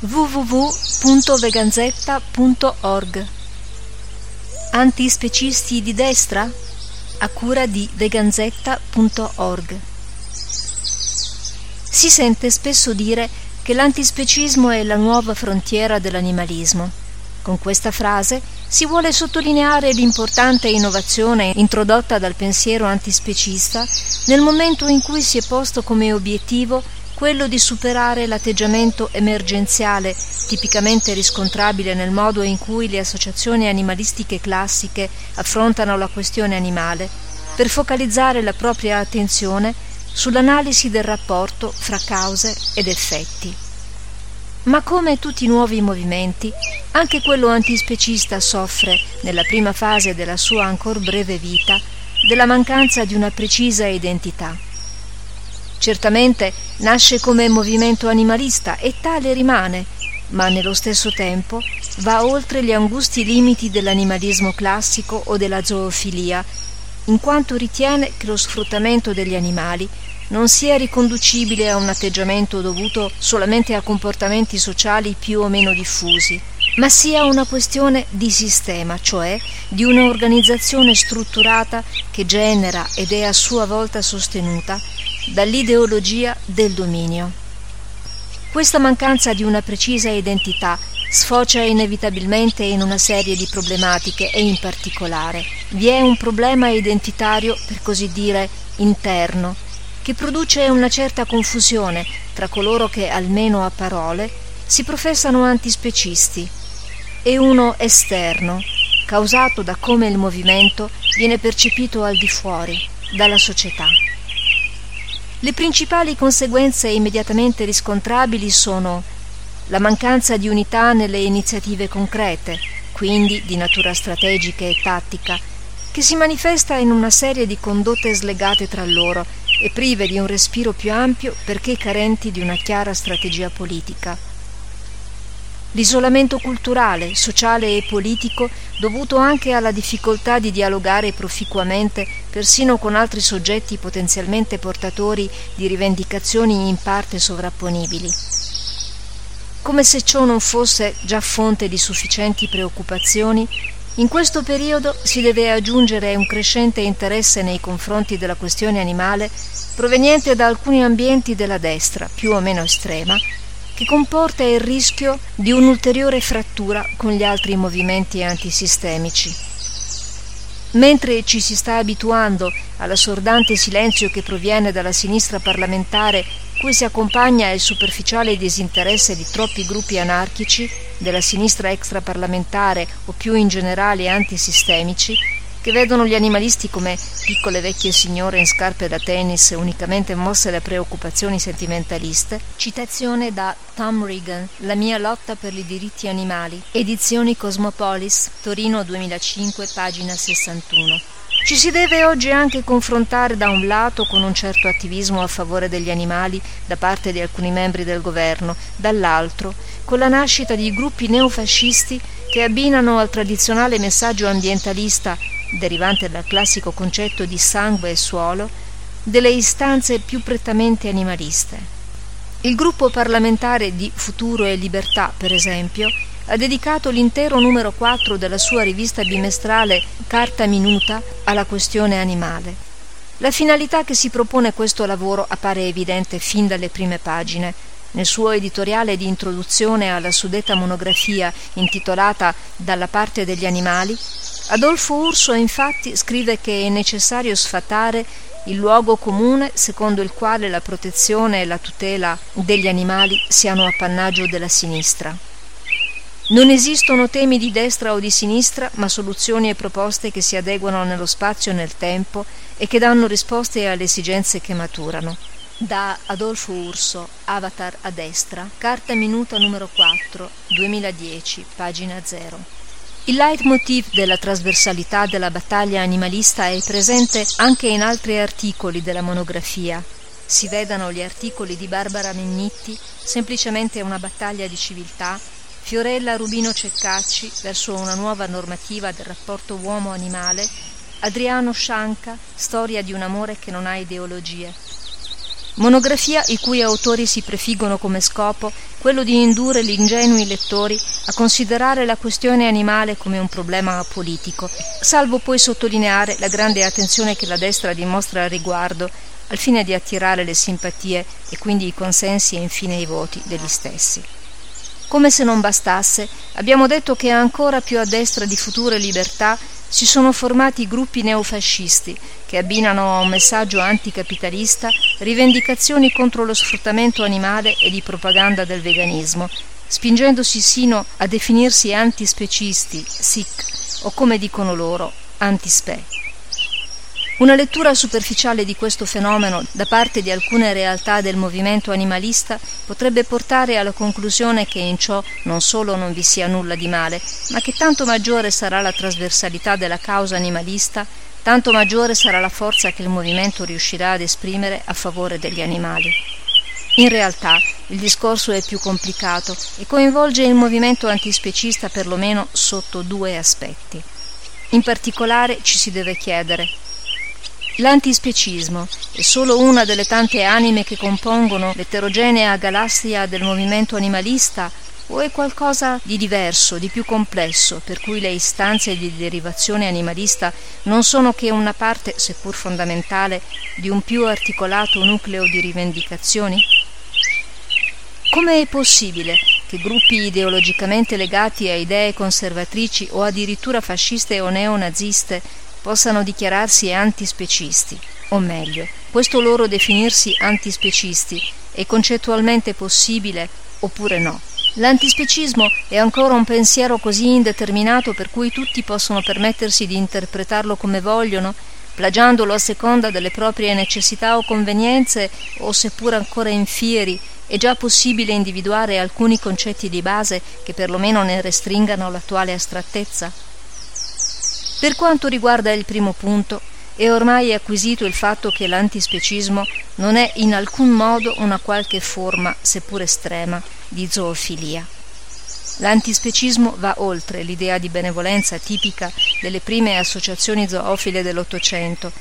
www.veganzetta.org Antispecisti di destra? A cura di veganzetta.org Si sente spesso dire che l'antispecismo è la nuova frontiera dell'animalismo. Con questa frase si vuole sottolineare l'importante innovazione introdotta dal pensiero antispecista nel momento in cui si è posto come obiettivo quello di superare l'atteggiamento emergenziale tipicamente riscontrabile nel modo in cui le associazioni animalistiche classiche affrontano la questione animale, per focalizzare la propria attenzione sull'analisi del rapporto fra cause ed effetti. Ma come tutti i nuovi movimenti, anche quello antispecista soffre, nella prima fase della sua ancor breve vita, della mancanza di una precisa identità. Certamente nasce come movimento animalista e tale rimane, ma nello stesso tempo va oltre gli angusti limiti dell'animalismo classico o della zoofilia, in quanto ritiene che lo sfruttamento degli animali non sia riconducibile a un atteggiamento dovuto solamente a comportamenti sociali più o meno diffusi, ma sia una questione di sistema, cioè di un'organizzazione strutturata che genera ed è a sua volta sostenuta dall'ideologia del dominio. Questa mancanza di una precisa identità sfocia inevitabilmente in una serie di problematiche e in particolare vi è un problema identitario, per così dire, interno, che produce una certa confusione tra coloro che, almeno a parole, si professano antispecisti e uno esterno, causato da come il movimento viene percepito al di fuori, dalla società. Le principali conseguenze immediatamente riscontrabili sono la mancanza di unità nelle iniziative concrete, quindi di natura strategica e tattica, che si manifesta in una serie di condotte slegate tra loro e prive di un respiro più ampio perché carenti di una chiara strategia politica l'isolamento culturale, sociale e politico dovuto anche alla difficoltà di dialogare proficuamente persino con altri soggetti potenzialmente portatori di rivendicazioni in parte sovrapponibili. Come se ciò non fosse già fonte di sufficienti preoccupazioni, in questo periodo si deve aggiungere un crescente interesse nei confronti della questione animale proveniente da alcuni ambienti della destra, più o meno estrema, che comporta il rischio di un'ulteriore frattura con gli altri movimenti antisistemici. Mentre ci si sta abituando all'assordante silenzio che proviene dalla sinistra parlamentare, cui si accompagna il superficiale disinteresse di troppi gruppi anarchici, della sinistra extraparlamentare o più in generale antisistemici, che vedono gli animalisti come piccole vecchie signore in scarpe da tennis unicamente mosse da preoccupazioni sentimentaliste, citazione da Tom Regan, La mia lotta per i diritti animali, edizioni Cosmopolis, Torino 2005, pagina 61. Ci si deve oggi anche confrontare da un lato con un certo attivismo a favore degli animali da parte di alcuni membri del governo, dall'altro con la nascita di gruppi neofascisti che abbinano al tradizionale messaggio ambientalista derivante dal classico concetto di sangue e suolo, delle istanze più prettamente animaliste. Il gruppo parlamentare di Futuro e Libertà, per esempio, ha dedicato l'intero numero 4 della sua rivista bimestrale Carta Minuta alla questione animale. La finalità che si propone questo lavoro appare evidente fin dalle prime pagine. Nel suo editoriale di introduzione alla suddetta monografia intitolata Dalla parte degli animali, Adolfo Urso infatti scrive che è necessario sfatare il luogo comune secondo il quale la protezione e la tutela degli animali siano appannaggio della sinistra. Non esistono temi di destra o di sinistra, ma soluzioni e proposte che si adeguano nello spazio e nel tempo e che danno risposte alle esigenze che maturano. Da Adolfo Urso, Avatar a destra, carta minuta numero 4, 2010, pagina 0. Il leitmotiv della trasversalità della battaglia animalista è presente anche in altri articoli della monografia. Si vedano gli articoli di Barbara Mennitti, semplicemente una battaglia di civiltà, Fiorella Rubino Ceccacci verso una nuova normativa del rapporto uomo-animale, Adriano Scianca, storia di un amore che non ha ideologie. Monografia i cui autori si prefiggono come scopo quello di indurre gli ingenui lettori a considerare la questione animale come un problema politico, salvo poi sottolineare la grande attenzione che la destra dimostra al riguardo, al fine di attirare le simpatie e quindi i consensi e infine i voti degli stessi. Come se non bastasse, abbiamo detto che ancora più a destra di Future Libertà si sono formati gruppi neofascisti che abbinano a un messaggio anticapitalista rivendicazioni contro lo sfruttamento animale e di propaganda del veganismo, spingendosi sino a definirsi antispecisti, sic, o come dicono loro, antispe. Una lettura superficiale di questo fenomeno da parte di alcune realtà del movimento animalista potrebbe portare alla conclusione che in ciò non solo non vi sia nulla di male, ma che tanto maggiore sarà la trasversalità della causa animalista, tanto maggiore sarà la forza che il movimento riuscirà ad esprimere a favore degli animali. In realtà il discorso è più complicato e coinvolge il movimento antispecista perlomeno sotto due aspetti. In particolare ci si deve chiedere L'antispecismo è solo una delle tante anime che compongono l'eterogenea galassia del movimento animalista o è qualcosa di diverso, di più complesso, per cui le istanze di derivazione animalista non sono che una parte, seppur fondamentale, di un più articolato nucleo di rivendicazioni? Come è possibile che gruppi ideologicamente legati a idee conservatrici o addirittura fasciste o neonaziste possano dichiararsi antispecisti, o meglio, questo loro definirsi antispecisti è concettualmente possibile oppure no. L'antispecismo è ancora un pensiero così indeterminato per cui tutti possono permettersi di interpretarlo come vogliono, plagiandolo a seconda delle proprie necessità o convenienze, o seppur ancora infieri, è già possibile individuare alcuni concetti di base che perlomeno ne restringano l'attuale astrattezza? Per quanto riguarda il primo punto, è ormai acquisito il fatto che l'antispecismo non è in alcun modo una qualche forma, seppur estrema, di zoofilia. L'antispecismo va oltre l'idea di benevolenza tipica delle prime associazioni zoofile dell'Ottocento.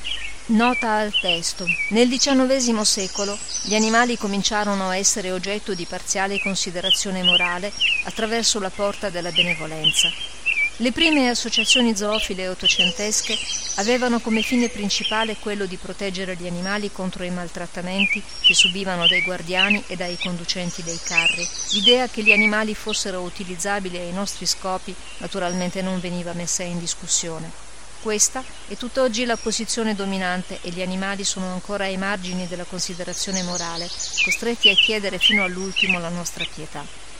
Nota al testo. Nel XIX secolo gli animali cominciarono a essere oggetto di parziale considerazione morale attraverso la porta della benevolenza. Le prime associazioni zoofile ottocentesche avevano come fine principale quello di proteggere gli animali contro i maltrattamenti che subivano dai guardiani e dai conducenti dei carri. L'idea che gli animali fossero utilizzabili ai nostri scopi naturalmente non veniva messa in discussione. Questa è tutt'oggi la posizione dominante e gli animali sono ancora ai margini della considerazione morale, costretti a chiedere fino all'ultimo la nostra pietà.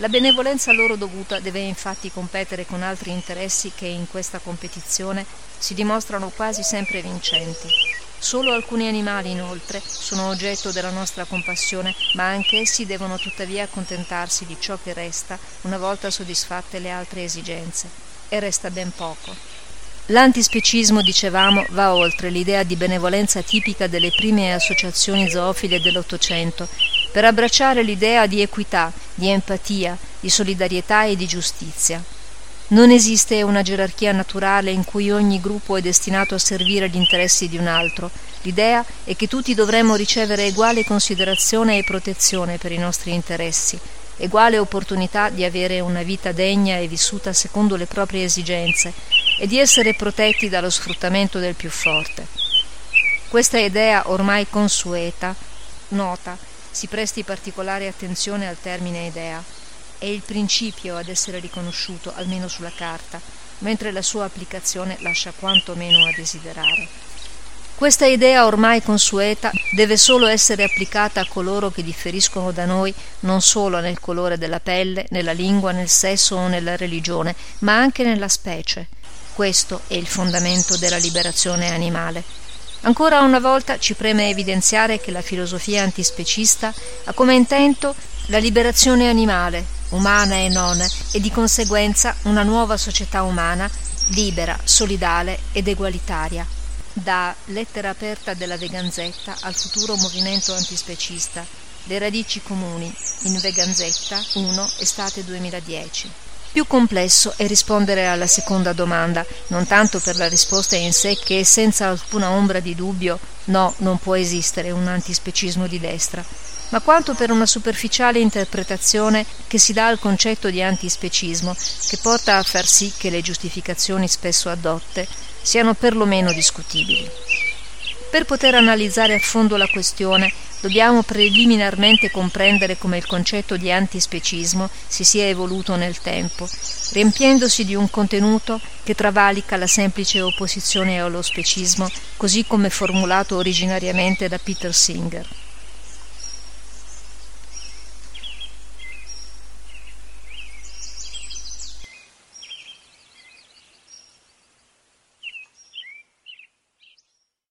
La benevolenza loro dovuta deve infatti competere con altri interessi che in questa competizione si dimostrano quasi sempre vincenti. Solo alcuni animali, inoltre, sono oggetto della nostra compassione, ma anch'essi devono tuttavia accontentarsi di ciò che resta una volta soddisfatte le altre esigenze. E resta ben poco. L'antispecismo, dicevamo, va oltre l'idea di benevolenza tipica delle prime associazioni zoofile dell'Ottocento per abbracciare l'idea di equità, di empatia, di solidarietà e di giustizia. Non esiste una gerarchia naturale in cui ogni gruppo è destinato a servire gli interessi di un altro. L'idea è che tutti dovremmo ricevere uguale considerazione e protezione per i nostri interessi, uguale opportunità di avere una vita degna e vissuta secondo le proprie esigenze e di essere protetti dallo sfruttamento del più forte. Questa idea ormai consueta, nota, si presti particolare attenzione al termine idea. È il principio ad essere riconosciuto, almeno sulla carta, mentre la sua applicazione lascia quanto meno a desiderare. Questa idea ormai consueta deve solo essere applicata a coloro che differiscono da noi non solo nel colore della pelle, nella lingua, nel sesso o nella religione, ma anche nella specie. Questo è il fondamento della liberazione animale. Ancora una volta ci preme evidenziare che la filosofia antispecista ha come intento la liberazione animale, umana e non, e di conseguenza una nuova società umana libera, solidale ed egualitaria. Da lettera aperta della Veganzetta al futuro movimento antispecista. Le radici comuni in Veganzetta 1 estate 2010. Più complesso è rispondere alla seconda domanda, non tanto per la risposta in sé che senza alcuna ombra di dubbio no, non può esistere un antispecismo di destra, ma quanto per una superficiale interpretazione che si dà al concetto di antispecismo, che porta a far sì che le giustificazioni spesso adotte siano perlomeno discutibili. Per poter analizzare a fondo la questione dobbiamo preliminarmente comprendere come il concetto di antispecismo si sia evoluto nel tempo, riempiendosi di un contenuto che travalica la semplice opposizione allo specismo, così come formulato originariamente da Peter Singer.